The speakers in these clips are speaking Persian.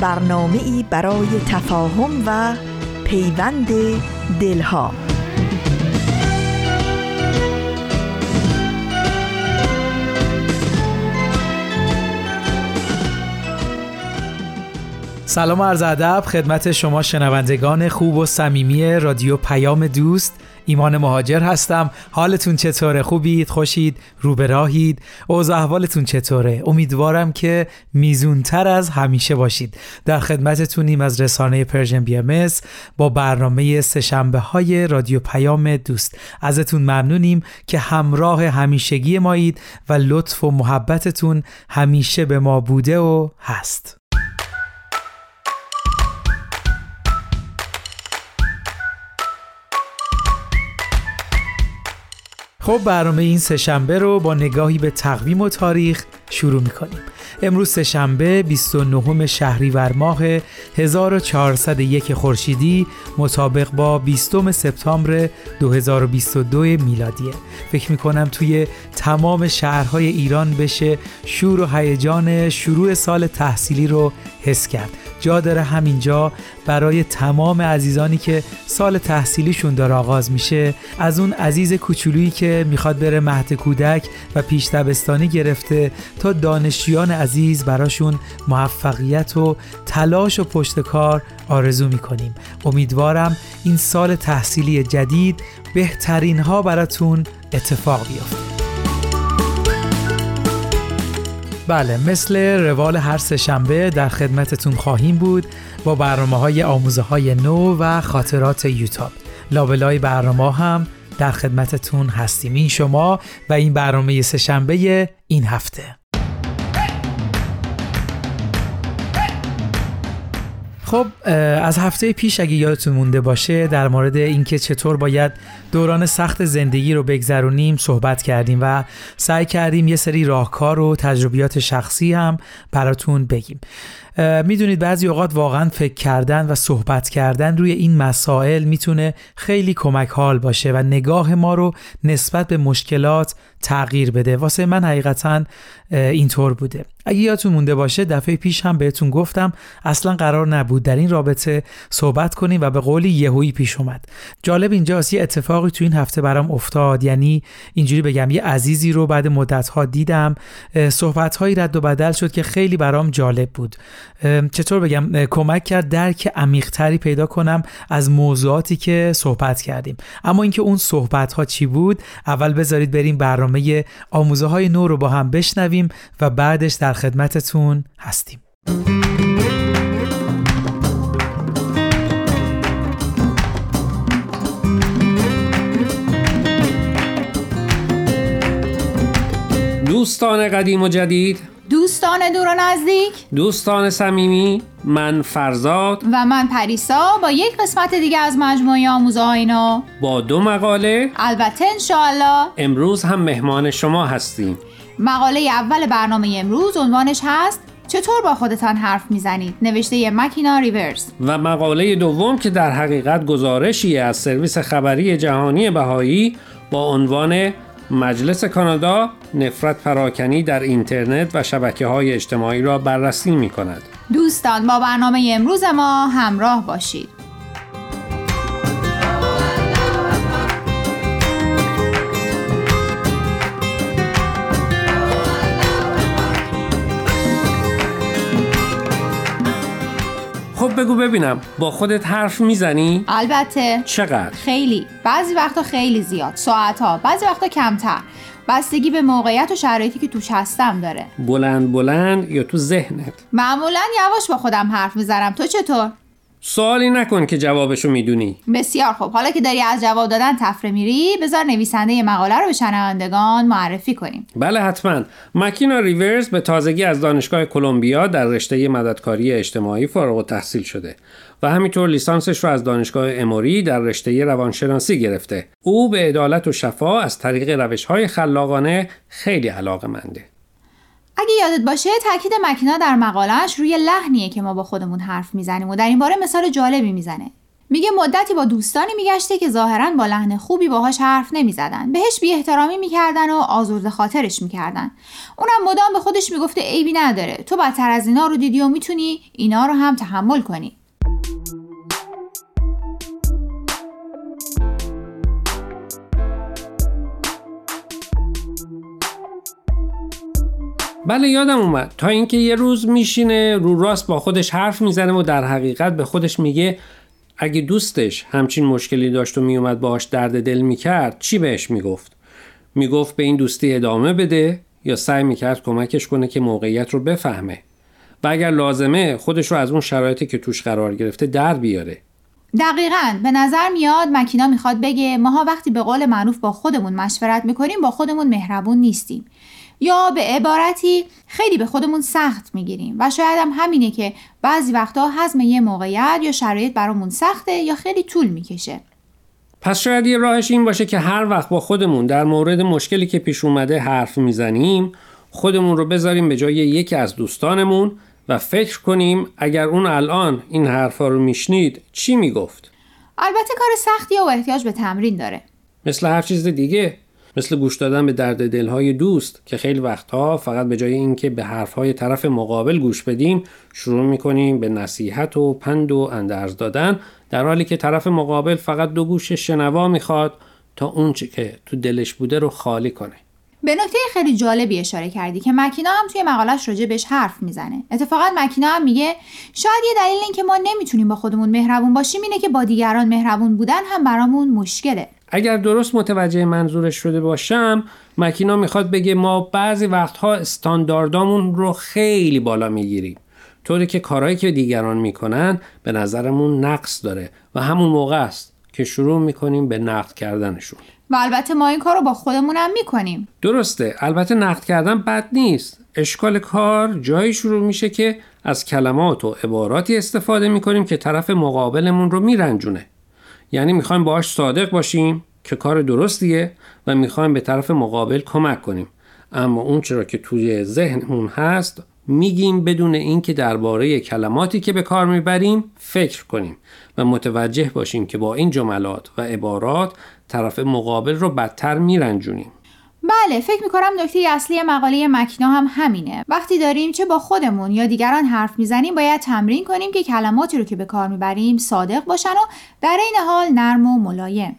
برنامه ای برای تفاهم و پیوند دلها. سلام عرض ادب خدمت شما شنوندگان خوب و صمیمی رادیو پیام دوست. ایمان مهاجر هستم. حالتون چطوره؟ خوبید؟ خوشید؟ رو به راهید؟ اوضاع احوالتون چطوره؟ امیدوارم که میزونتر از همیشه باشید. در خدمتتونیم از رسانه Persian BMS با برنامه سهشنبه های رادیو پیام دوست. ازتون ممنونیم که همراه همیشگی مایید و لطف و محبتتون همیشه به ما بوده و هست. خب برنامه این سهشنبه رو با نگاهی به تقویم و تاریخ شروع می‌کنیم. امروز سهشنبه 29 شهریور ماه 1401 خورشیدی مطابق با 20 سپتامبر 2022 میلادیه. فکر می‌کنم توی تمام شهرهای ایران بشه شور و هیجان شروع سال تحصیلی رو حس کرد. جا داره همینجا برای تمام عزیزانی که سال تحصیلیشون داره آغاز میشه. از اون عزیز کوچولویی که می‌خواد بره مهد کودک و پیش دبستانی گرفته تا دانشجویان عزیز براشون موفقیت و تلاش و پشت کار آرزو می‌کنیم. امیدوارم این سال تحصیلی جدید بهترین ها براتون اتفاق بیفته. بله مثل روال هر شنبه در خدمتتون خواهیم بود با برنامه های آموزه های نو و خاطرات یوتاب. لابلای برنامه هم در خدمتتون هستیم. این شما و این برنامه سهشنبه این هفته. خب از هفته پیش اگه یادتون مونده باشه در مورد اینکه چطور باید دوران سخت زندگی رو بگذرونیم صحبت کردیم و سعی کردیم یه سری راهکار و تجربیات شخصی هم براتون بگیم. می‌دونید بعضی اوقات واقعا فکر کردن و صحبت کردن روی این مسائل می‌تونه خیلی کمک حال باشه و نگاه ما رو نسبت به مشکلات تغییر بده. واسه من حقیقتا اینطور بوده. اگه یادتون مونده باشه دفعه پیش هم بهتون گفتم اصلا قرار نبود در این رابطه صحبت کنیم و به قولی یهویی پیش اومد. جالب اینجاست یه اتفاقی تو این هفته برام افتاد. یعنی اینجوری بگم یه عزیزی رو بعد مدت ها دیدم. صحبت هایی رد و بدل شد که خیلی برام جالب بود. چطور بگم؟ کمک کرد درک عمیقتری پیدا کنم از موضوعاتی که صحبت کردیم. اما اینکه اون صحبت ها چی بود اول بذارید بریم برنامه آموزه های نو رو با هم بشنویم و بعدش در خدمتتون هستیم. دوستان قدیم و جدید. دوستان دور و نزدیک. دوستان صمیمی. من فرزاد. و من پریسا با یک قسمت دیگه از مجموعه آموزه اینا. با دو مقاله. البته انشاءالله. امروز هم مهمان شما هستیم. مقاله اول برنامه امروز عنوانش هست چطور با خودتان حرف می‌زنید نوشته مکینا ریورز و مقاله دوم که در حقیقت گزارشی از سرویس خبری جهانی بهایی با عنوان مجلس کانادا نفرت پراکنی در اینترنت و شبکه های اجتماعی را بررسی می کند. دوستان با برنامه امروز ما همراه باشید. بگو ببینم. با خودت حرف می‌زنی؟ البته. چقدر؟ خیلی. بعضی وقتا خیلی زیاد. ساعت ها بعضی وقتا کمتر. بستگی به موقعیت و شرایطی که توش هستم داره. بلند بلند یا تو ذهنت؟ معمولا یواش با خودم حرف می‌زنم. تو چطور؟ سوالی نکن که جوابشو می‌دونی. بسیار خوب. حالا که داری از جواب دادن تفره میری بذار نویسنده مقاله رو به شنوندگان معرفی کنیم. بله حتما. مکینا ریورز به تازگی از دانشگاه کلمبیا در رشته مددکاری اجتماعی فارغ التحصیل شده و همینطور لیسانسش رو از دانشگاه اموری در رشته روانشناسی گرفته. او به عدالت و شفا از طریق روش های خلاقانه خیلی علاقه منده اگه یادت باشه تاکید مکینا در مقالش روی لحنیه که ما با خودمون حرف می‌زنیم و در این باره مثال جالبی می‌زنه. میگه مدتی با دوستانی میگشته که ظاهرا با لحن خوبی باهاش حرف نمی‌زدن. بهش بی احترامی می‌کردن و آزرده خاطرش می‌کردن. اونم مدام به خودش می‌گفته عیبی نداره. تو بدتر از اینا رو دیدی و می‌تونی اینا رو هم تحمل کنی. بله یادم اومد. تا اینکه یه روز میشینه رو راست با خودش حرف می‌زنه و در حقیقت به خودش میگه اگه دوستش همچین مشکلی داشت و میومد باهاش درد دل می‌کرد چی بهش می‌گفت؟ می‌گفت به این دوستی ادامه بده یا سعی می‌کرد کمکش کنه که موقعیت رو بفهمه. و اگر لازمه خودش رو از اون شرایطی که توش قرار گرفته در بیاره. دقیقا. به نظر میاد مکینا می‌خواد بگه ماها وقتی به قول معروف با خودمون مشورت می‌کنیم با خودمون مهربون نیستیم. یا به عبارتی خیلی به خودمون سخت می‌گیریم. و شاید هم همینه که بعضی وقتا حزم یه موقعیت یا شرایط برامون سخته یا خیلی طول می‌کشه. پس شاید یه راهش این باشه که هر وقت با خودمون در مورد مشکلی که پیش اومده حرف می‌زنیم خودمون رو بذاریم به جای یکی از دوستانمون و فکر کنیم اگر اون الان این حرفا رو میشنید چی می‌گفت. البته کار سختی و احتیاج به تمرین داره. مثل هر چیز دیگه. مثل گوش دادن به درد دلهای دوست که خیلی وقتها فقط به جای اینکه به حرفهای طرف مقابل گوش بدیم شروع می‌کنیم به نصیحت و پند و اندرز دادن در حالی که طرف مقابل فقط دو گوش شنوا می‌خواد تا اونچه که تو دلش بوده رو خالی کنه. به نکته خیلی جالبی اشاره کردی که مکینا هم توی مقالش راجع بهش حرف می‌زنه. اتفاقا مکینا هم میگه شاید یه دلیل این که ما نمی‌تونیم با خودمون مهربون باشیم اینه که با دیگران مهربون بودن هم برامون مشکله. اگر درست متوجه منظورش شده باشم مکینا می‌خواد بگه ما بعضی وقتها استانداردامون رو خیلی بالا می‌گیریم. طوری که کارهایی که دیگران می‌کنن به نظرمون نقص داره و همون موقع است که شروع می‌کنیم به نقد کردنشون. و البته ما این کار رو با خودمون هم می‌کنیم. درسته. البته نقد کردن بد نیست. اشکال کار جایی شروع میشه که از کلمات و عباراتی استفاده می‌کنیم که طرف مقابلمون رو میرنجونه. یعنی می‌خوایم باهاش صادق باشیم که کار درستیه و می‌خوایم به طرف مقابل کمک کنیم. اما اون چرا که توی ذهنمون هست میگیم بدون اینکه درباره کلماتی که به کار می‌بریم فکر کنیم و متوجه باشیم که با این جملات و عبارات طرف مقابل رو بدتر میرنجونیم. بله فکر می‌کنم نکته اصلی مقاله مکینا هم همینه. وقتی داریم چه با خودمون یا دیگران حرف می‌زنیم باید تمرین کنیم که کلماتی رو که به کار می‌بریم صادق باشن و در این حال نرم و ملایم.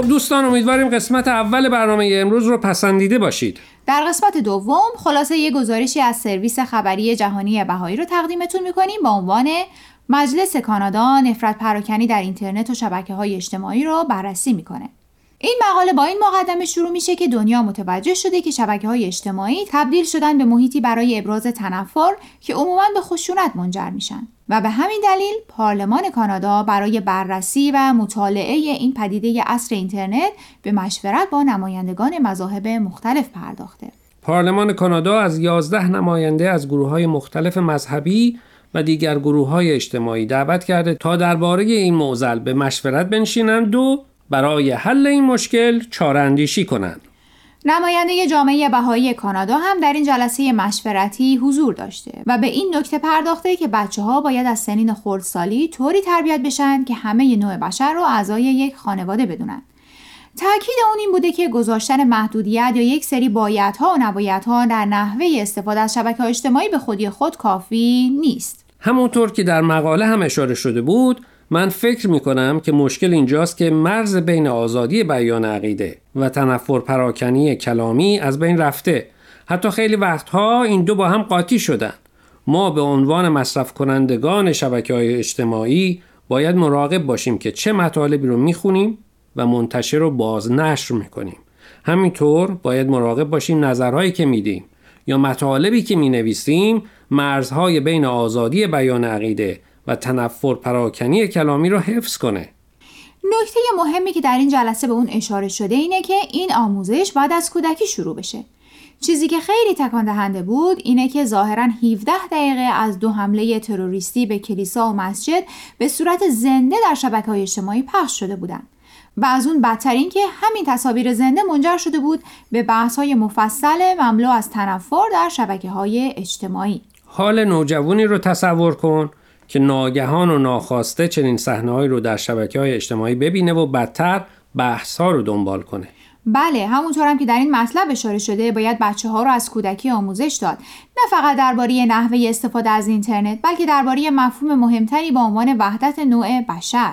خب دوستان امیدواریم قسمت اول برنامه امروز رو پسندیده باشید. در قسمت دوم خلاصه‌ی گزارشی از سرویس خبری جهانی بهایی رو تقدیمتون می‌کنیم با عنوان مجلس کانادا نفرت پراکنی در اینترنت و شبکه های اجتماعی رو بررسی می‌کنه. این مقاله با این مقدمه شروع میشه که دنیا متوجه شده که شبکه های اجتماعی تبدیل شدن به محیطی برای ابراز تنفر که عموما به خشونت منجر میشن و به همین دلیل پارلمان کانادا برای بررسی و مطالعه این پدیده اصر اینترنت به مشورت با نمایندگان مذاهب مختلف پرداخته. پارلمان کانادا از 11 نماینده از گروه های مختلف مذهبی و دیگر گروه های اجتماعی دعوت کرده تا درباره این موزل به مشورت بنشینند و برای حل این مشکل چاره اندیشی کنند. نماینده جامعه بهایی کانادا هم در این جلسه مشورتی حضور داشته و به این نکته پرداخته که بچه ها باید از سنین خردسالی طوری تربیت بشن که همه نوع بشر رو اعضای یک خانواده بدونن. تاکید اون این بوده که گذاشتن محدودیت یا یک سری بایدها و نبایدها در نحوه استفاده از شبکه اجتماعی به خودی خود کافی نیست. همونطور که در مقاله هم اشاره شده بود من فکر می کنم که مشکل اینجاست که مرز بین آزادی بیان عقیده و تنفر پراکنی کلامی از بین رفته. حتی خیلی وقتها این دو با هم قاطی شدن. ما به عنوان مصرف کنندگان شبکه های اجتماعی باید مراقب باشیم که چه مطالبی رو می‌خونیم و منتشر رو باز نشر می‌کنیم. همینطور باید مراقب باشیم نظرهایی که میدیم یا مطالبی که می‌نویسیم مرزهای بین آزادی بیان عقیده و تنفر پراکنی کلامی رو حفظ کنه. نکته مهمی که در این جلسه به اون اشاره شده اینه که این آموزش بعد از کودکی شروع بشه. چیزی که خیلی تکان دهنده بود اینه که ظاهرا 17 دقیقه از دو حمله تروریستی به کلیسا و مسجد به صورت زنده در شبکه های اجتماعی پخش شده بودند. و از اون بدتر این که همین تصاویر زنده منجر شده بود به بحث های مفصل مملو از تنفر در شبکه های اجتماعی. حال نوجوانی رو تصور کن. که ناگهان و ناخواسته چنین صحنه‌هایی رو در شبکه های اجتماعی ببینه و بدتر بحث ها رو دنبال کنه. بله همونطور هم که در این مطلب اشاره شده باید بچه ها رو از کودکی آموزش داد. نه فقط درباره نحوه استفاده از اینترنت بلکه درباره مفهوم مهمتری با عنوان وحدت نوع بشر.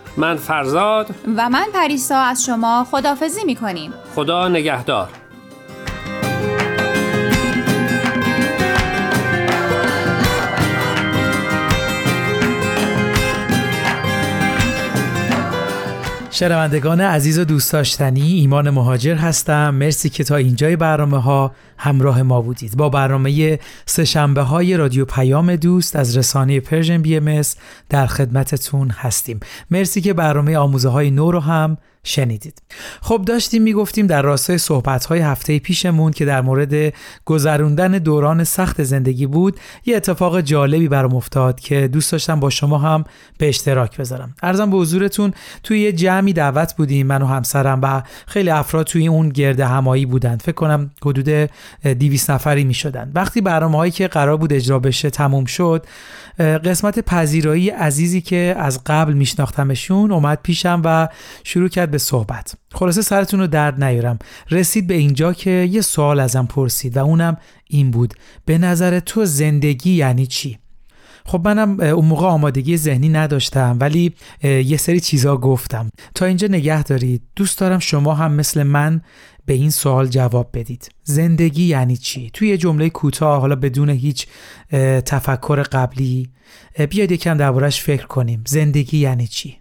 من فرزاد. و من پریسا از شما خدافزی می کنیم خدا نگهدار. شنوندگان عزیز و دوست داشتنی ایمان مهاجر هستم. مرسی که تا اینجای برنامه ها همراه ما بودید. با برنامه سهشنبه های رادیو پیام دوست از رسانه Persian BMS در خدمتتون هستیم. مرسی که برنامه آموزه های نو رو هم شنیدید. خب داشتیم می‌گفتیم در راستای صحبت های هفته پیشمون که در مورد گذروندن دوران سخت زندگی بود یه اتفاق جالبی برام افتاد که دوست داشتم با شما هم به اشتراک بذارم. ارزم به حضورتون توی یه جمعی دعوت بودیم من و همسرم و خیلی افراد توی اون گرده همایی بودند. فکر کنم حدود 200 نفری می شدن وقتی برنامه هایی که قرار بود اجرا بشه تموم شد قسمت پذیرایی عزیزی که از قبل میشناختمشون اومد پیشم و شروع کرد به صحبت. خلاصه سرتون رو درد نیارم. رسید به اینجا که یه سوال ازم پرسید و اونم این بود. به نظر تو زندگی یعنی چی؟ خب منم اون موقع آمادگی ذهنی نداشتم ولی یه سری چیزا گفتم. تا اینجا نگه دارید. دوست دارم شما هم مثل من به این سوال جواب بدید. زندگی یعنی چی؟ توی یه جمله کوتاه حالا بدون هیچ تفکر قبلی بیاید یکم دربارش فکر کنیم. زندگی یعنی چی؟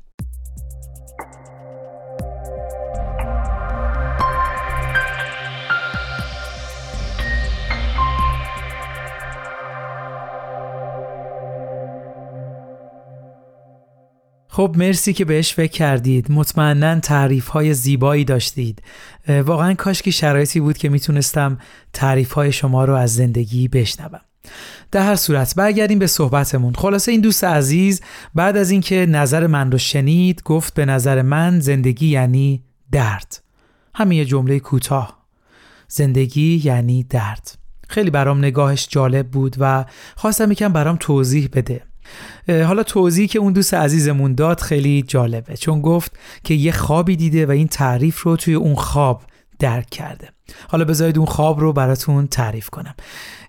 خب مرسی که بهش فکر کردید. مطمئنا تعریف های زیبایی داشتید. واقعا کاش که شرایطی بود که می‌تونستم تعریف های شما رو از زندگی بشنوم. در هر صورت برگردیم به صحبتمون. خلاصه این دوست عزیز بعد از اینکه نظر من رو شنید گفت به نظر من زندگی یعنی درد. همین یه جمله کوتاه. زندگی یعنی درد. خیلی برام نگاهش جالب بود و خواستم یکم برام توضیح بده. حالا توضیحی که اون دوست عزیزمون داد خیلی جالبه. چون گفت که یه خوابی دیده و این تعریف رو توی اون خواب درک کرده. حالا بذارید اون خواب رو براتون تعریف کنم.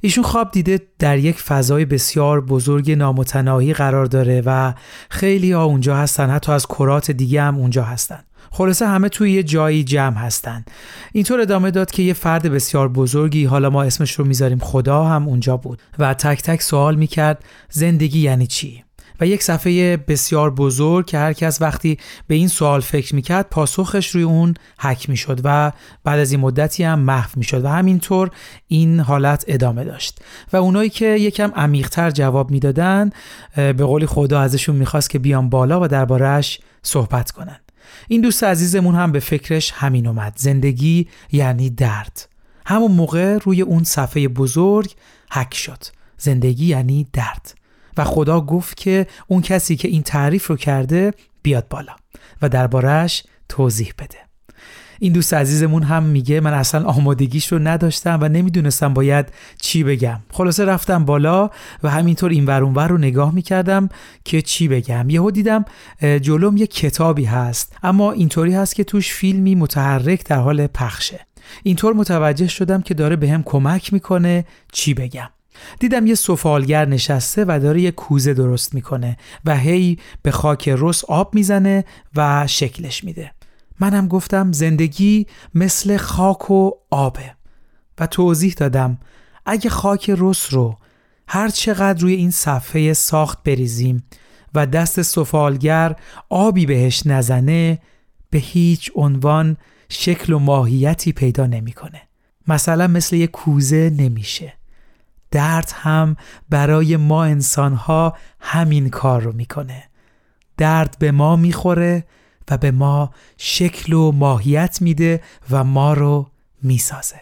ایشون خواب دیده در یک فضای بسیار بزرگ نامتناهی قرار داره و خیلی ها اونجا هستن حتی از کرات دیگه هم اونجا هستن. خلاصه همه توی یه جایی جمع هستن. اینطور ادامه داد که یه فرد بسیار بزرگی حالا ما اسمش رو می‌ذاریم خدا هم اونجا بود و تک تک سوال می‌کرد زندگی یعنی چی؟ و یک صفحه بسیار بزرگ که هر کس وقتی به این سوال فکر می‌کرد پاسخش روی اون حک می‌شد و بعد از این مدتی هم محو می‌شد و همینطور این حالت ادامه داشت. و اونایی که یکم عمیقتر جواب می‌دادن به قولی خدا ازشون می‌خواست که بیان بالا و دربارهش صحبت کنن. این دوست عزیزمون هم به فکرش همین اومد. زندگی یعنی درد. همون موقع روی اون صفحه بزرگ حک شد. زندگی یعنی درد. و خدا گفت که اون کسی که این تعریف رو کرده بیاد بالا و دربارهش توضیح بده. این دوست عزیزمون هم میگه من اصلا آمادگیش رو نداشتم و نمی‌دونستم باید چی بگم. خلاصه رفتم بالا و همینطور این ورونور رو نگاه می‌کردم که چی بگم. یهو دیدم جلوم یه کتابی هست اما اینطوری هست که توش فیلمی متحرک در حال پخشه. اینطور متوجه شدم که داره بهم کمک می‌کنه چی بگم. دیدم یه سفالگر نشسته و داره یه کوزه درست می‌کنه و هی به خاک رس آب می‌زنه و شکلش میده. منم گفتم زندگی مثل خاک و آبه. و توضیح دادم اگه خاک رس رو هر چقدر روی این صفحه ساخت بریزیم و دست سفالگر آبی بهش نزنه به هیچ عنوان شکل و ماهیتی پیدا نمی‌کنه. مثلا مثل یه کوزه نمیشه. درد هم برای ما انسانها همین کار رو می‌کنه. درد به ما می‌خوره و به ما شکل و ماهیت میده و ما رو می‌سازه.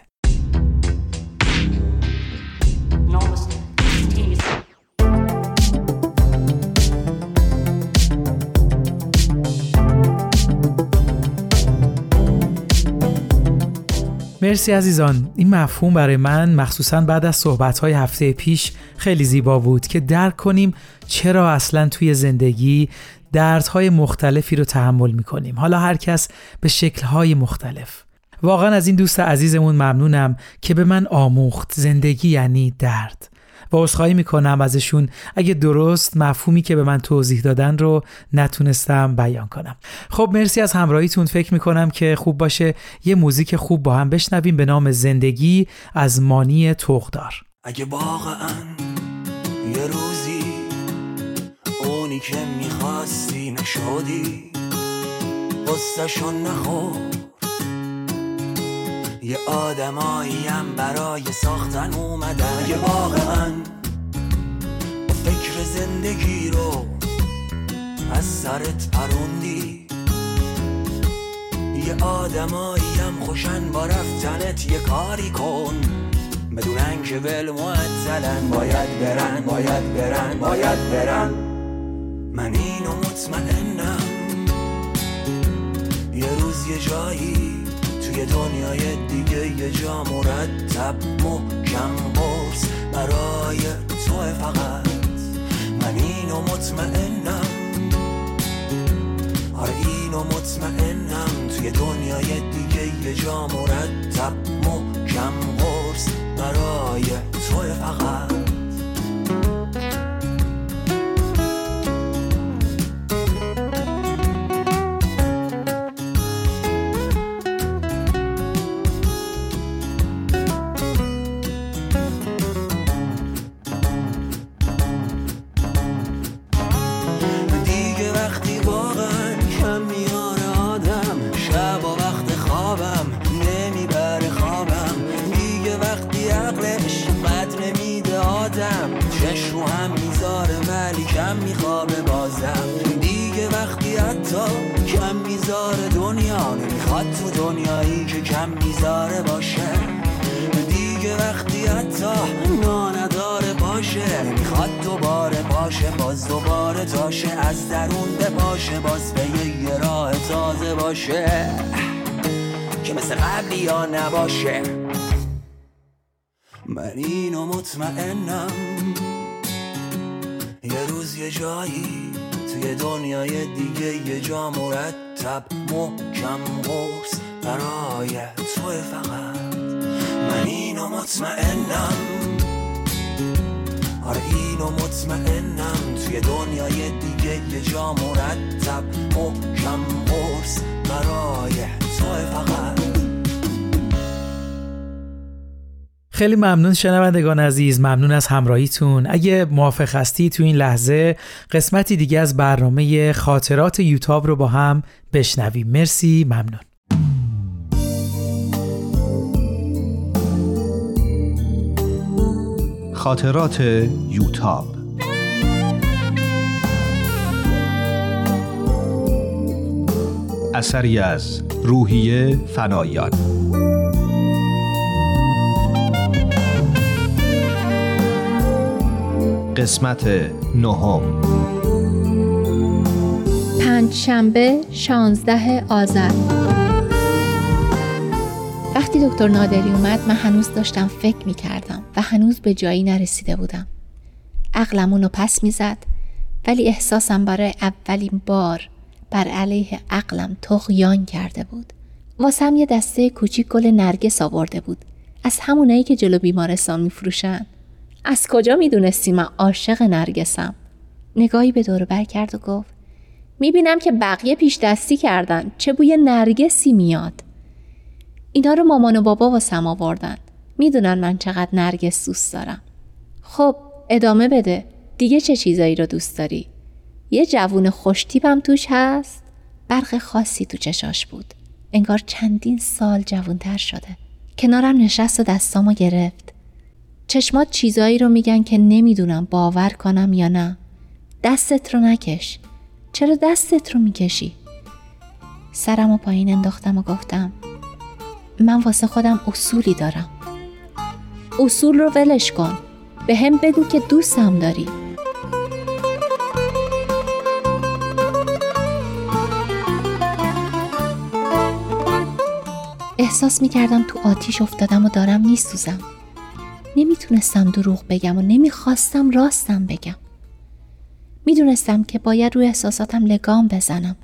مرسی عزیزان. این مفهوم برای من مخصوصا بعد از صحبتهای هفته پیش خیلی زیبا بود که درک کنیم چرا اصلا توی زندگی دردهای مختلفی رو تحمل می‌کنیم. حالا هر کس به شکلهای مختلف. واقعا از این دوست عزیزمون ممنونم که به من آموخت زندگی یعنی درد. و عذرخواهی می‌کنم ازشون. اگه درست مفهومی که به من توضیح دادن رو نتونستم بیان کنم. خب مرسی از همراهیتون. فکر می‌کنم که خوب باشه. یه موزیک خوب با هم بشنویم به نام زندگی از مانی توغدار اگه واقعا یه روزی اونی که می‌خواستی نشدی. قصهشون نخور. یه آدماییم برای ساختن اومدن یه واقعا فکر زندگی رو از سرت پروندی. یه آدماییم خوشن با رفتنت یه کاری کن. بدونن که ول معطلن. باید برن باید برن باید برن. من اینو مطمئنم. یه روز یه جایی توی دنیای دیگه یه جا مرتب محکم برس برای تو فقط. من اینو مطمئنم. آره اینو مطمئنم. توی دنیای دیگه یه جا مرتب محکم برس برای تو فقط. محکم قرص برای تو فقط. من اینو مطمئنم. آره اینو مطمئنم. توی دنیای دیگه یه جا مرتب محکم قرص برای تو فقط. خیلی ممنون شنوندگان عزیز ممنون از همراهیتون. اگه موافق هستی تو این لحظه قسمتی دیگه از برنامه خاطرات یوتاب رو با هم بشنویم. مرسی ممنون. خاطرات یوتاب. اثری از روحیه فنایان. قسمت نهم. پنج شنبه شانزده آذر. وقتی دکتر نادری اومد من هنوز داشتم فکر می کردم و هنوز به جایی نرسیده بودم. عقلم اونو پس می‌زد ولی احساسم برای اولین بار بر علیه عقلم تغیان کرده بود. واسم یه دسته کوچیک گل نرگس آورده بود. از همونایی که جلو بیمارستان میفروشن. از کجا می‌دونستی من عاشق نرگسم؟ نگاهی به دور بر کرد و گفت می‌بینم که بقیه پیش دستی کردن چه بوی نرگسی میاد. اینا رو مامان و بابا واسم آوردن. می‌دونن من چقدر نرگس دوست دارم. خب ادامه بده. دیگه چه چیزایی رو دوست داری؟ یه جوون خوشتیبم توش هست؟ برق خاصی تو چشاش بود. انگار چندین سال جوونتر شده. کنارم نشست و دستامو گرفت. چشمات چیزایی رو میگن که نمی‌دونم باور کنم یا نه. دستت رو نکش. چرا دستت رو می‌کشی؟ سرم و پایین انداختم و گفتم من واسه خودم اصولی دارم. اصول رو ولش کن. به هم بگو که دوستم داری. احساس می‌کردم تو آتیش افتادم و دارم میسوزم. نمی‌تونستم دروغ بگم و نمی‌خواستم راستم بگم می‌دونستم که باید روی احساساتم لگام بزنم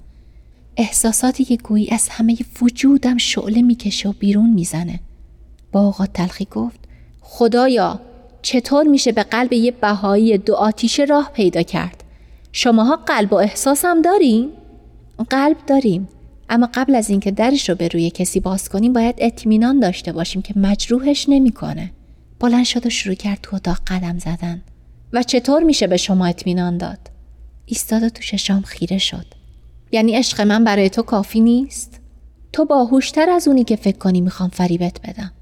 احساساتی که گویی از همه وجودم شعله می‌کشه و بیرون می‌زنه با اوقات تلخی گفت خدایا چطور میشه به قلب یه بهایی دو آتیشه راه پیدا کرد شماها قلب و احساسم داریم؟ قلب داریم اما قبل از اینکه درش رو به روی کسی باز کنیم باید اطمینان داشته باشیم که مجروحش نمی‌کنه. بلند شد و شروع کرد تو اتاق قدم زدن. و چطور میشه به شما اطمینان داد؟ ایستاد و تو ششام خیره شد. یعنی عشق من برای تو کافی نیست؟ تو باهوشتر از اونی که فکر کنی می‌خوام فریبت بدم.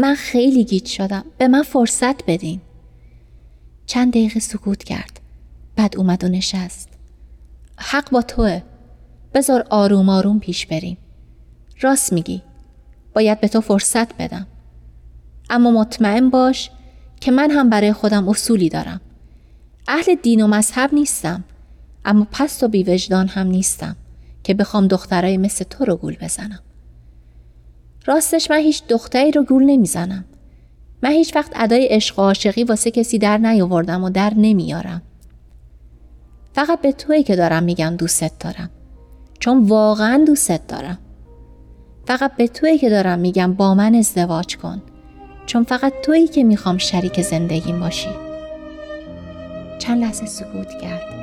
من خیلی گیت شدم. به من فرصت بدین. چند دقیقه سکوت کرد. بعد اومد و نشست. حق با توه. بذار آروم آروم پیش بریم. راست میگی. باید به تو فرصت بدم. اما مطمئن باش که من هم برای خودم اصولی دارم. اهل دین و مذهب نیستم اما پست و بیوجدان هم نیستم که بخوام دخترای مثل تو رو گول بزنم. راستش من هیچ دختری رو گول نمی‌زنم. من هیچ وقت ادای عشق و عاشقی واسه کسی در نیاوردم و در نمیارم. فقط به تویی که دارم میگم دوستت دارم چون واقعا دوستت دارم. فقط به تویی که دارم میگم با من ازدواج کن. چون فقط تویی که می‌خوام شریک زندگیم باشی. چند لحظه سکوت کرد.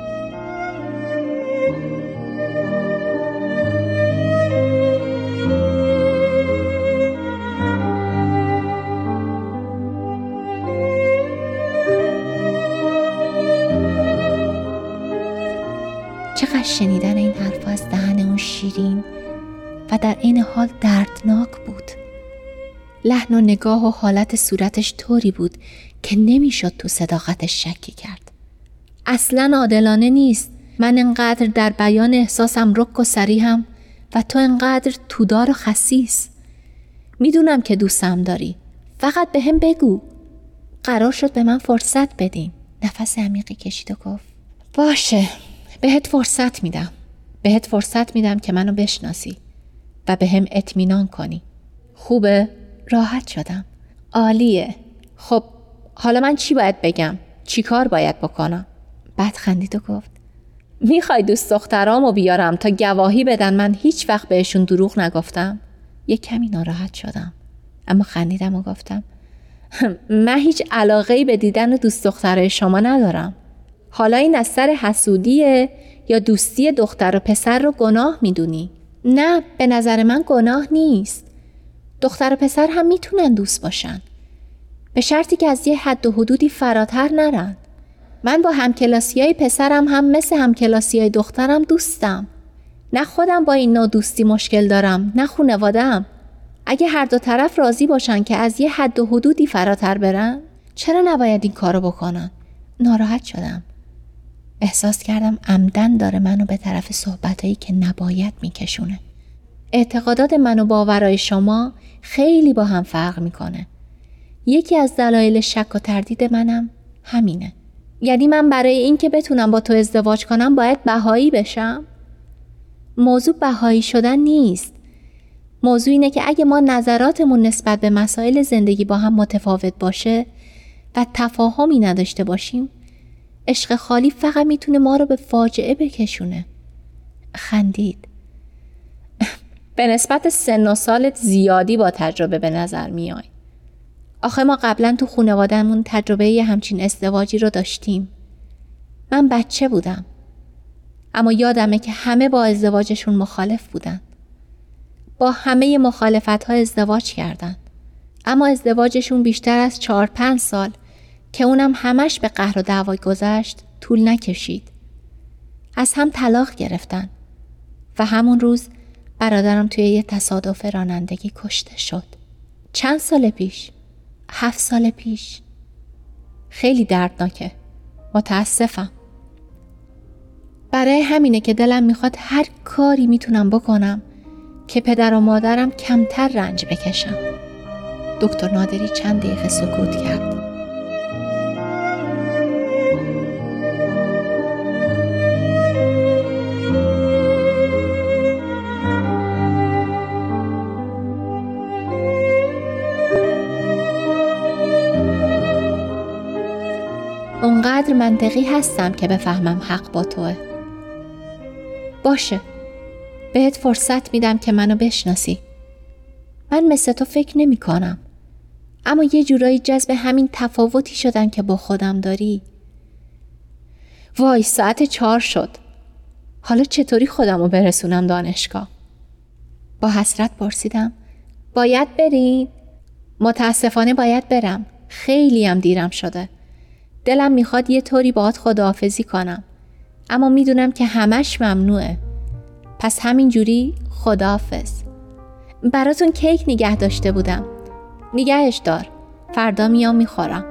چقدر شنیدن این حرف از دهن اون شیرین و در این حال دردناک بود. لحن و نگاه و حالت صورتش طوری بود که نمی‌شد تو صداقتش شکی کرد. اصلا عادلانه نیست. من انقدر در بیان احساسم رک و سریحم و تو انقدر تودار و خسیس. می‌دونم که دوستم داری. فقط به هم بگو. قرار شد به من فرصت بدین. نفس عمیقی کشید و گفت باشه بهت فرصت میدم. بهت فرصت میدم که منو بشناسی و به هم اطمینان کنی. خوبه؟ راحت شدم. عالیه. خب حالا من چی باید بگم؟ چیکار باید بکنم؟ بعد خندید و گفت می‌خوای دوست دخترامو بیارم تا گواهی بدن من هیچ وقت بهشون دروغ نگفتم؟ یه کمی ناراحت شدم. اما خندیدم و گفتم من هیچ علاقه به دیدن دوست دخترای شما ندارم. حالا این از سر حسودیه یا دوستی دختر و پسر رو گناه می‌دونی؟ نه به نظر من گناه نیست. دختر و پسر هم می‌تونن دوست باشن. به شرطی که از یه حد و حدودی فراتر نرن. من با همکلاسی های پسرم هم مثل همکلاسی های دخترم دوستم. نه خودم با این نوع دوستی مشکل دارم نه خونوادم اگه هر دو طرف راضی باشن که از یه حد و حدودی فراتر برن چرا نباید این کارو بکنن؟ ناراحت شدم. احساس کردم عمدن داره منو به طرف صحبتهایی که نباید میکشونه. اعتقادات من و باورای شما خیلی با هم فرق می‌کنه. یکی از دلایل شک و تردید منم همینه. یعنی من برای اینکه بتونم با تو ازدواج کنم باید بهایی بشم. موضوع بهایی شدن نیست. موضوع اینه که اگه ما نظراتمون نسبت به مسائل زندگی با هم متفاوت باشه و تفاهمی نداشته باشیم عشق خالی فقط می‌تونه ما رو به فاجعه بکشونه. خندید. به نسبت سن و سالت زیادی با تجربه به نظر میای. آخه ما قبلا تو خانوادهمون تجربه یه همچین ازدواجی رو داشتیم. من بچه بودم. اما یادمه که همه با ازدواجشون مخالف بودن. با همه مخالفت ها ازدواج کردن. اما ازدواجشون بیشتر از چهار پنج سال که اونم همش به قهر و دعوا گذشت طول نکشید. از هم طلاق گرفتن. و همون روز برادرم توی یه تصادف رانندگی کشته شد. چند سال پیش. هفت سال پیش. خیلی دردناکه. متاسفم. برای همینه که دلم می‌خواد هر کاری می‌تونم بکنم که پدر و مادرم کمتر رنج بکشم. دکتر نادری چند دقیقه سکوت کرد. منطقی هستم که بفهمم حق با توه. باشه. بهت فرصت میدم که منو بشناسی. من مثل تو فکر نمی کنم اما یه جورایی جذب همین تفاوتی شدن که با خودم داری. وای ساعت چهار شد. حالا چطوری خودم رو برسونم دانشگاه؟ با حسرت پرسیدم. باید برین؟ متاسفانه باید برم. خیلی هم دیرم شده. دلم می‌خواد یه طوری باهات خداحافظی کنم. اما می‌دونم که همش ممنوعه. پس همین جوری خداحافظ. براتون کیک نگه داشته بودم. نگهش دار. فردا میام می‌خورم.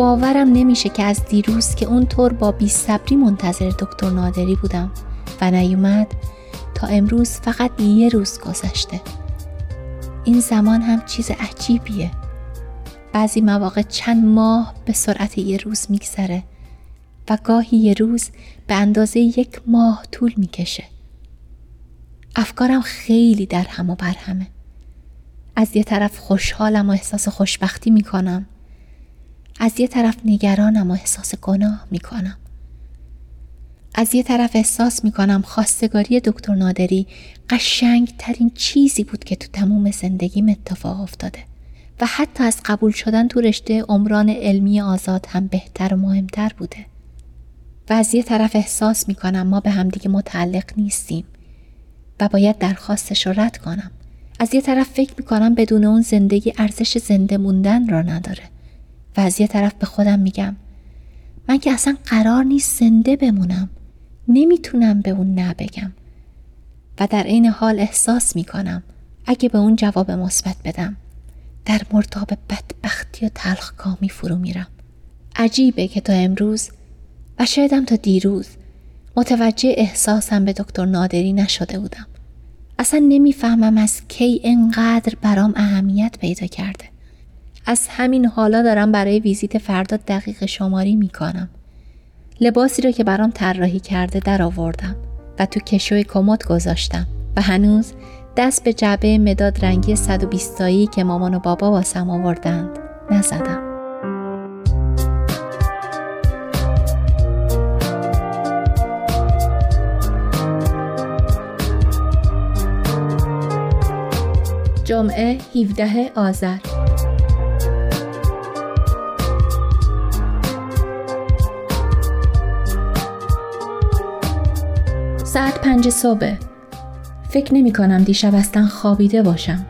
باورم نمیشه که از دیروز که اونطور با بی صبری منتظر دکتر نادری بودم و نیومد تا امروز فقط یه روز گذشته. این زمان هم چیز عجیبیه. بعضی مواقع چند ماه به سرعت یه روز میگذره و گاهی یه روز به اندازه یک ماه طول می‌کشه. افکارم خیلی در هم و بر همه. از یه طرف خوشحالم و احساس خوشبختی می‌کنم. از یه طرف نگرانم و احساس گناه می‌کنم. از یه طرف احساس می‌کنم خواستگاری دکتر نادری قشنگ ترین چیزی بود که تو تموم زندگیم اتفاق افتاده و حتی از قبول شدن تو رشته عمران علمی آزاد هم بهتر و مهمتر بوده. و از یه طرف احساس می‌کنم ما به همدیگه متعلق نیستیم و باید درخواستش رو رد کنم. از یه طرف فکر می‌کنم بدون اون زندگی ارزش زنده موندن را نداره. و از یه طرف به خودم میگم. من که اصلا قرار نیست زنده بمونم. نمی‌تونم به اون نبگم و در عین حال احساس می‌کنم اگه به اون جواب مثبت بدم در مرتاب بدبختی و تلخکامی فرو میرم. عجیبه که تا امروز و شایدم تا دیروز متوجه احساسم به دکتر نادری نشده بودم. اصلا نمی‌فهمم از کی انقدر برام اهمیت پیدا کرده. از همین حالا دارم برای ویزیت فردا دقیق شماری می‌کنم لباسی رو که برام طراحی کرده در آوردم و تو کشوی کمد گذاشتم و هنوز دست به جعبه مداد رنگی 120 تایی که مامان و بابا واسم آوردند نزدم. جمعه 17 آذر پنج صبح فکر نمی کنم دیشب اصلا خوابیده باشم.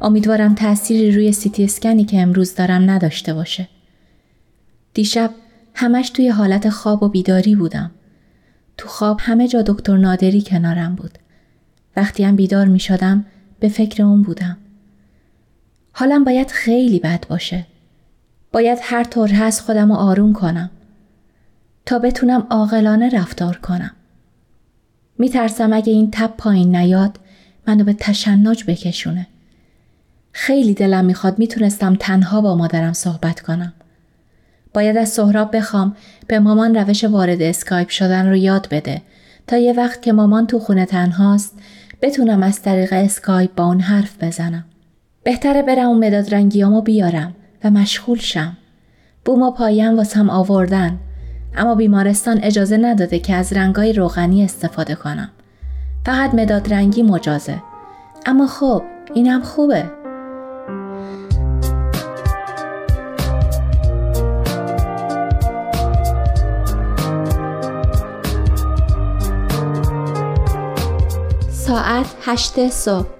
امیدوارم تأثیری روی سیتی اسکنی که امروز دارم نداشته باشه. دیشب همش توی حالت خواب و بیداری بودم. تو خواب همه جا دکتر نادری کنارم بود. وقتی هم بیدار می شدم به فکر اون بودم. حالم باید خیلی بد باشه. باید هر طور هست خودم رو آروم کنم. تا بتونم عاقلانه رفتار کنم. میترسم اگه این تب پایین نیاد منو به تشنج بکشونه. خیلی دلم می‌خواد می‌تونستم تنها با مادرم صحبت کنم. باید از سهراب بخوام به مامان روش وارد اسکایپ شدن رو یاد بده تا یه وقت که مامان تو خونه تنهاست بتونم از طریق اسکایپ با اون حرف بزنم. بهتره برم اون مداد رنگیامو بیارم و مشغول شم. بوم و پایم واسم آوردن اما بیمارستان اجازه نداده که از رنگای روغنی استفاده کنم. فقط مداد رنگی مجازه. اما خب اینم خوبه. ساعت هشت صبح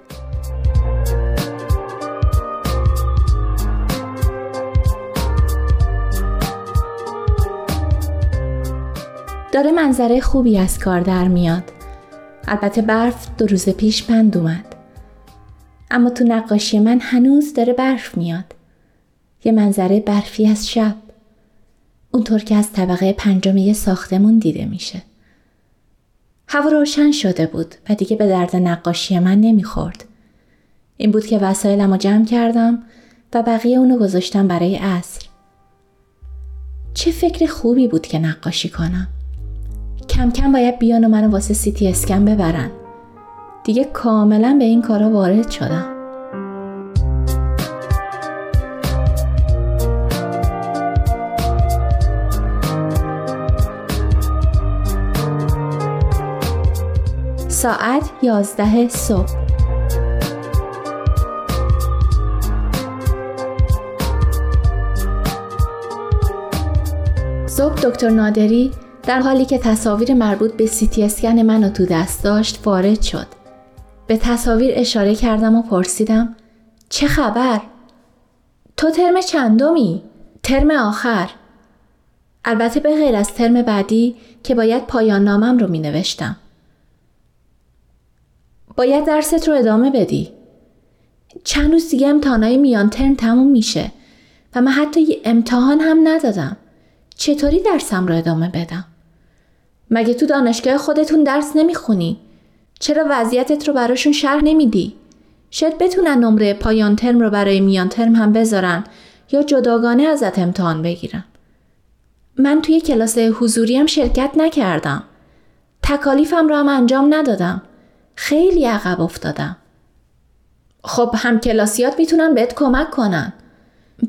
داره منظره خوبی از کار در میاد. البته برف دو روز پیش بند اومد. اما تو نقاشی من هنوز داره برف میاد. یه منظره برفی از شب. اونطور که از طبقه پنجم یه ساختمون دیده میشه. هوا روشن شده بود و دیگه به درد نقاشی من نمی‌خورد. این بود که وسایلم رو جمع کردم و بقیه اونو گذاشتم برای عصر. چه فکر خوبی بود که نقاشی کنم. کم کم باید بیان و منو واسه سیتی اسکن ببرن. دیگه کاملا به این کارا وارد شدم. ساعت یازده صبح صبح دکتر نادری در حالی که تصاویر مربوط به سیتی اسکن منو تو دست داشت وارد شد. به تصاویر اشاره کردم و پرسیدم چه خبر؟ تو ترم چندمی؟ ترم آخر. البته به غیر از ترم بعدی که باید پایان نامم رو می نوشتم. باید درست رو ادامه بدی. چند روز دیگه امتحانای میان ترم تموم میشه و من حتی امتحان هم ندادم. چطوری درسم رو ادامه بدم؟ مگه تو دانشگاه خودتون درس نمی‌خونی؟ چرا وضعیتت رو براشون شرح نمیدی؟ شاید بتونن نمره پایان ترم رو برای میان ترم هم بذارن یا جداگانه ازت امتحان بگیرن. من توی کلاس حضوری هم شرکت نکردم. تکالیفم رو هم انجام ندادم. خیلی عقب افتادم. خب هم کلاسیات می‌تونن بهت کمک کنن.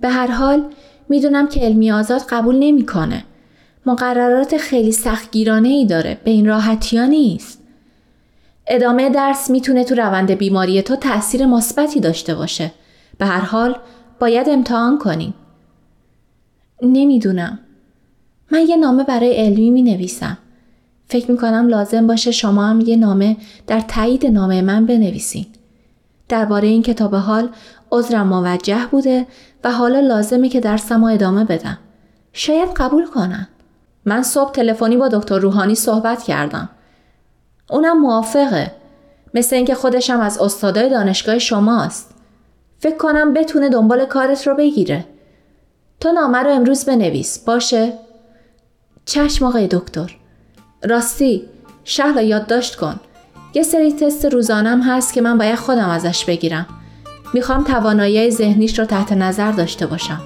به هر حال می‌دونم که علمی آزاد قبول نمی‌کنه. مقررات خیلی سختگیرانه ای داره. به این راحتی ها نیست. ادامه درس می‌تونه تو روند بیماری تو تاثیر مثبتی داشته باشه. به هر حال باید امتحان کنیم. نمی‌دونم. من یه نامه برای علمی می نویسم فکر می کنم لازم باشه شما هم یه نامه در تایید نامه من بنویسین. درباره این کتاب حال عذرم موجه بوده و حالا لازمه که درسم ادامه بدم. شاید قبول کنن من صبح تلفنی با دکتر روحانی صحبت کردم. اونم موافقه. مثل اینکه خودشم از استادای دانشگاه شماست. فکر کنم بتونه دنبال کارت رو بگیره. تو نامه رو امروز بنویس. باشه؟ چشم آقای دکتر. راستی شهر یادداشت کن. یه سری تست روزانم هست که من باید خودم ازش بگیرم. می‌خوام توانایی ذهنیش رو تحت نظر داشته باشم.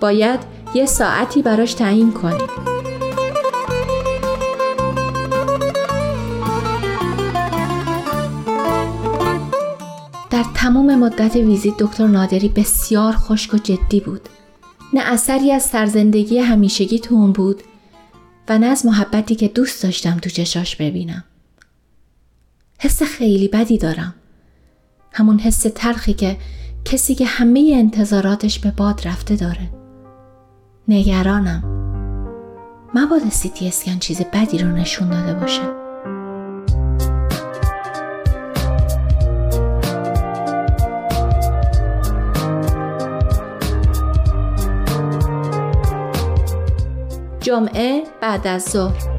باید یه ساعتی براش تعیین کنیم. تمام مدت ویزیت دکتر نادری بسیار خشک و جدی بود. نه اثری از سرزندگی همیشگی تو اون بود و نه از محبتی که دوست داشتم تو چشاش ببینم. حس خیلی بدی دارم. همون حس تلخی که کسی که همه انتظاراتش به باد رفته داره. نگرانم. مبادا سیتی اسکن چیز بدی رو نشون داده باشه. جمعه بعد از ظهر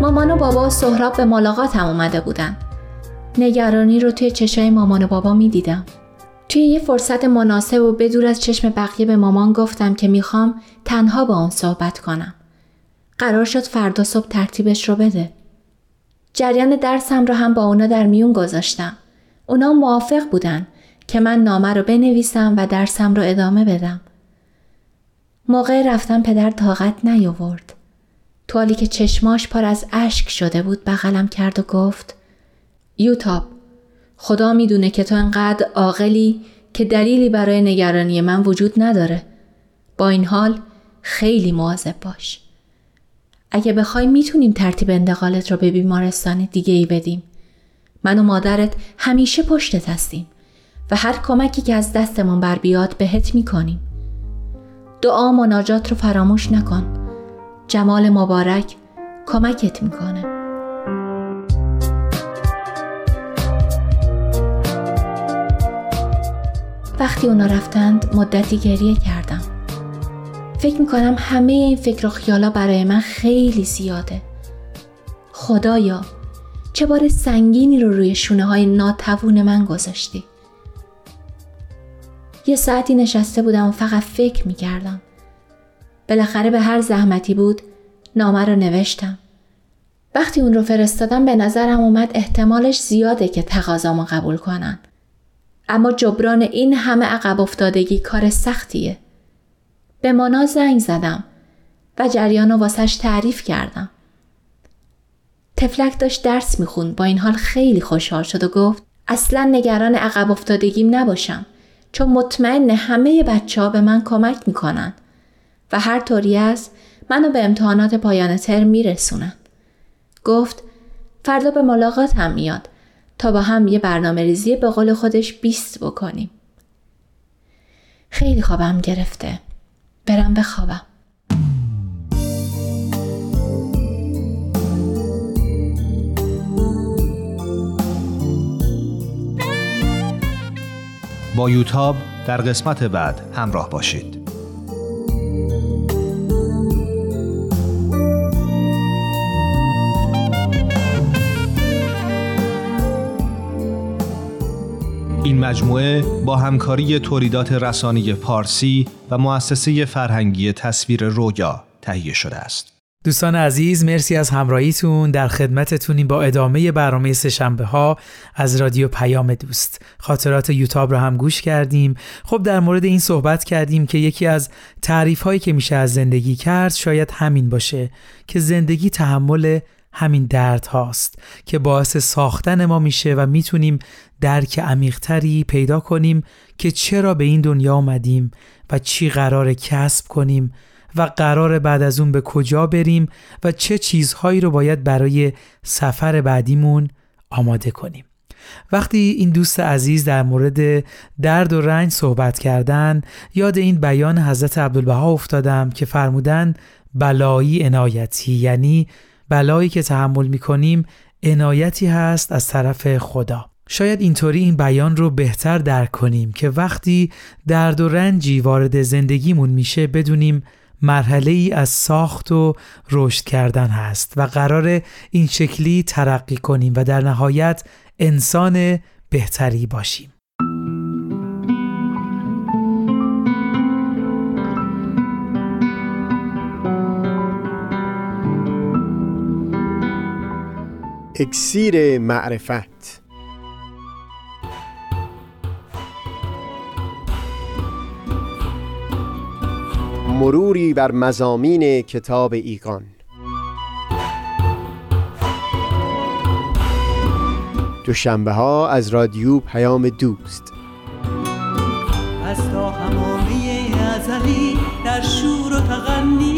مامان و بابا و سهراب به ملاقاتم اومده بودن نگرانی رو توی چشای مامان و بابا می دیدم. توی یه فرصت مناسب و بدور از چشم بقیه به مامان گفتم که می‌خوام تنها با اون صحبت کنم. قرار شد فردا صبح ترتیبش رو بده. جریان درسم رو هم با اونا در میون گذاشتم. اونا موافق بودن که من نامه رو بنویسم و درسم رو ادامه بدم. موقع رفتم پدر طاقت نیاورد. توالی که چشماش پر از اشک شده بود بغلم کرد و گفت یوتاب خدا می‌دونه که تو انقدر عاقلی که دلیلی برای نگرانی من وجود نداره. با این حال خیلی مواظب باش. اگه بخوای می‌تونیم ترتیب انتقالت رو به بیمارستان دیگه ای بدیم. من و مادرت همیشه پشتت هستیم و هر کمکی که از دستمون بر بیاد بهت می‌کنیم. دعا مناجات رو فراموش نکن. جمال مبارک کمکت می‌کنه. وقتی اونا رفتند مدتی گریه کردم. فکر می‌کنم همه این فکر و خیالا برای من خیلی زیاده. خدایا چه بار سنگینی رو روی شونه های ناتوون من گذاشتی. یه ساعتی نشسته بودم و فقط فکر می‌کردم. بالاخره به هر زحمتی بود نامه رو نوشتم. وقتی اون رو فرستادم به نظرم اومد احتمالش زیاده که تقاضامو قبول کنن. اما جبران این همه عقب افتادگی کار سختیه. به مانا زنگ زدم و جریان رو واسش تعریف کردم. تفلک داشت درس می‌خوند با این حال خیلی خوشحال شد و گفت اصلا نگران عقب افتادگیم نباشم چون مطمئن همه بچه ها به من کمک می‌کنن و هر طوری است منو به امتحانات پایان ترم میرسونن. گفت فردا به ملاقات هم میاد تا با هم یه برنامه ریزی به قول خودش بیست بکنیم. خیلی خوابم گرفته. برم بخوابم. با یوتاب در قسمت بعد همراه باشید. این مجموعه با همکاری تولیدات رسانی پارسی و مؤسسه فرهنگی تصویر رویا تهیه شده است. دوستان عزیز مرسی از همراهیتون. در خدمتتونیم با ادامه برنامه سهشنبه ها از رادیو پیام دوست. خاطرات یوتاب رو هم گوش کردیم. خب در مورد این صحبت کردیم که یکی از تعریف هایی که میشه از زندگی کرد شاید همین باشه که زندگی تحمل همین درد هاست که باعث ساختن ما میشه و می‌تونیم درک عمیقتری پیدا کنیم که چرا به این دنیا آمدیم و چی قرار کسب کنیم و قرار بعد از اون به کجا بریم و چه چیزهایی رو باید برای سفر بعدیمون آماده کنیم. وقتی این دوست عزیز در مورد درد و رنج صحبت کردن یاد این بیان حضرت عبدالبها افتادم که فرمودن بلایی عنایتی یعنی بلایی که تحمل می‌کنیم عنایتی هست از طرف خدا شاید اینطوری این بیان رو بهتر درک کنیم که وقتی درد و رنجی وارد زندگیمون میشه بدونیم مرحله ای از ساخت و رشد کردن هست و قرار این شکلی ترقی کنیم و در نهایت انسان بهتری باشیم. اکسیر معرفت مروری بر مزامین کتاب ایگان دوشنبه ها از رادیو پیام دوست. از تا همامه ازلی در شور و تغنی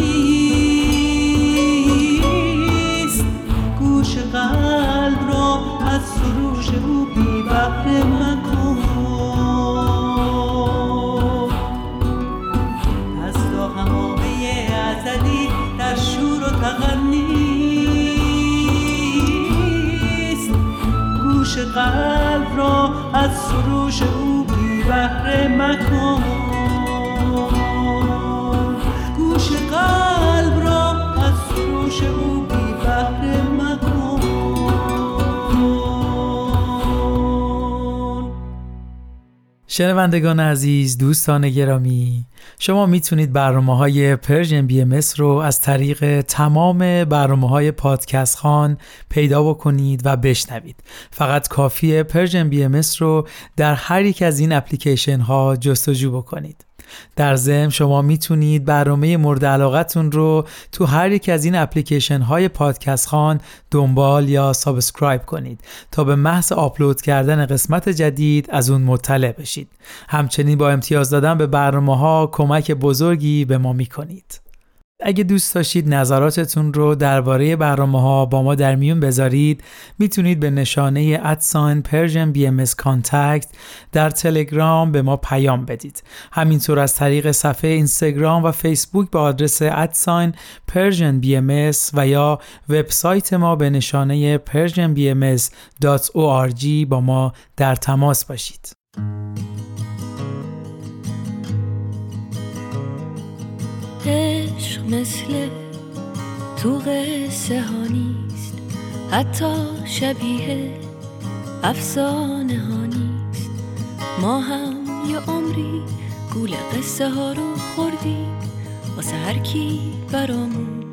گوش قلب را از سروش او بی بهره مکن. گوش قلب شنوندگان عزیز دوستان گرامی شما می‌تونید برنامه های Persian BMS رو از طریق تمام برنامه های پادکست خوان پیدا بکنید و بشنوید. فقط کافیه Persian BMS رو در هر یک از این اپلیکیشن ها جستجو بکنید. در ضمن شما می‌تونید برنامه مورد علاقتون رو تو هر یک از این اپلیکیشن های پادکست خوان دنبال یا subscribe کنید تا به محض آپلود کردن قسمت جدید از اون مطلع بشید. همچنین با امتیاز دادن به برنامه ها کمک بزرگی به ما می‌کنید. اگه دوست داشتید نظراتتون رو درباره برنامه ها با ما در میون بذارید می‌تونید به نشانی at sign Persian BMS contact در تلگرام به ما پیام بدید. همینطور از طریق صفحه اینستاگرام و فیسبوک به آدرس at sign Persian BMS و یا وبسایت ما به نشانی persianbms.org با ما در تماس باشید. مثل تو قصه ها نیست. حتی شبیه افسانه ها نیست. ما هم یه عمری گول قصه ها رو خوردیم. واسه هر کی برامون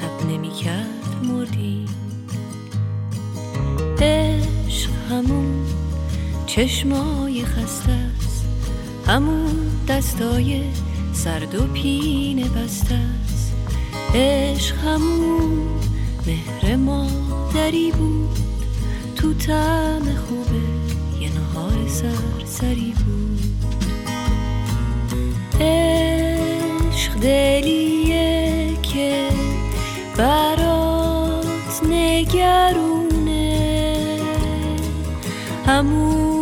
تب نمی کرد مردیم. عشق همون چشمای خسته است. همون دستای سرد و پینه بسته است. عشق همون مهر مادری بود. تو طعم خوبه یه نهار سرسری بود. عشق دلیه که برات نگرونه. همون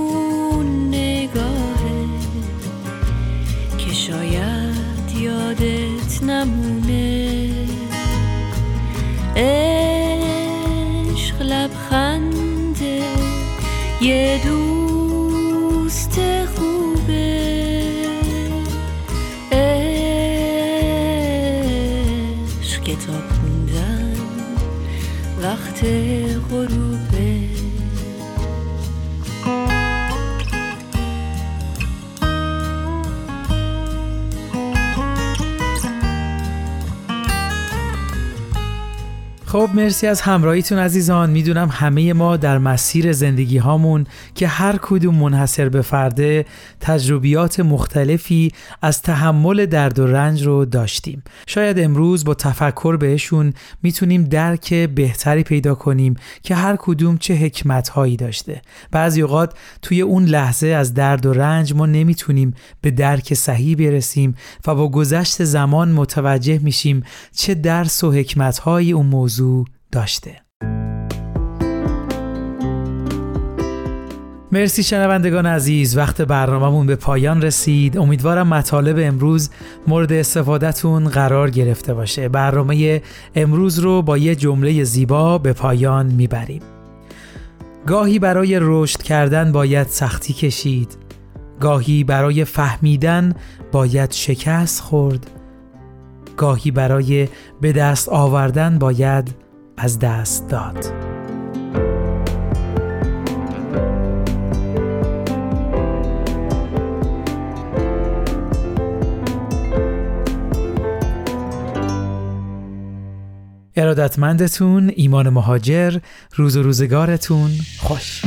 Go خب مرسی از همراهیتون عزیزان. می‌دونم همه ما در مسیر زندگی هامون که هر کدوم منحصر به فرده تجربیات مختلفی از تحمل درد و رنج رو داشتیم. شاید امروز با تفکر بهشون می‌تونیم درک بهتری پیدا کنیم که هر کدوم چه حکمت هایی داشته. بعضی اوقات توی اون لحظه از درد و رنج ما نمی‌تونیم به درک صحیح برسیم و با گذشت زمان متوجه میشیم چه درس و حکمت هایی اون موضوع داشته. مرسی شنوندگان عزیز وقت برنامهمون به پایان رسید. امیدوارم مطالب امروز مورد استفادهتون قرار گرفته باشه. برنامه امروز رو با یه جمله زیبا به پایان می‌بریم. گاهی برای رشد کردن باید سختی کشید. گاهی برای فهمیدن باید شکست خورد. گاهی برای به دست آوردن باید از دست داد. ارادتمندتون ایمان مهاجر روز و روزگارتون. خوش.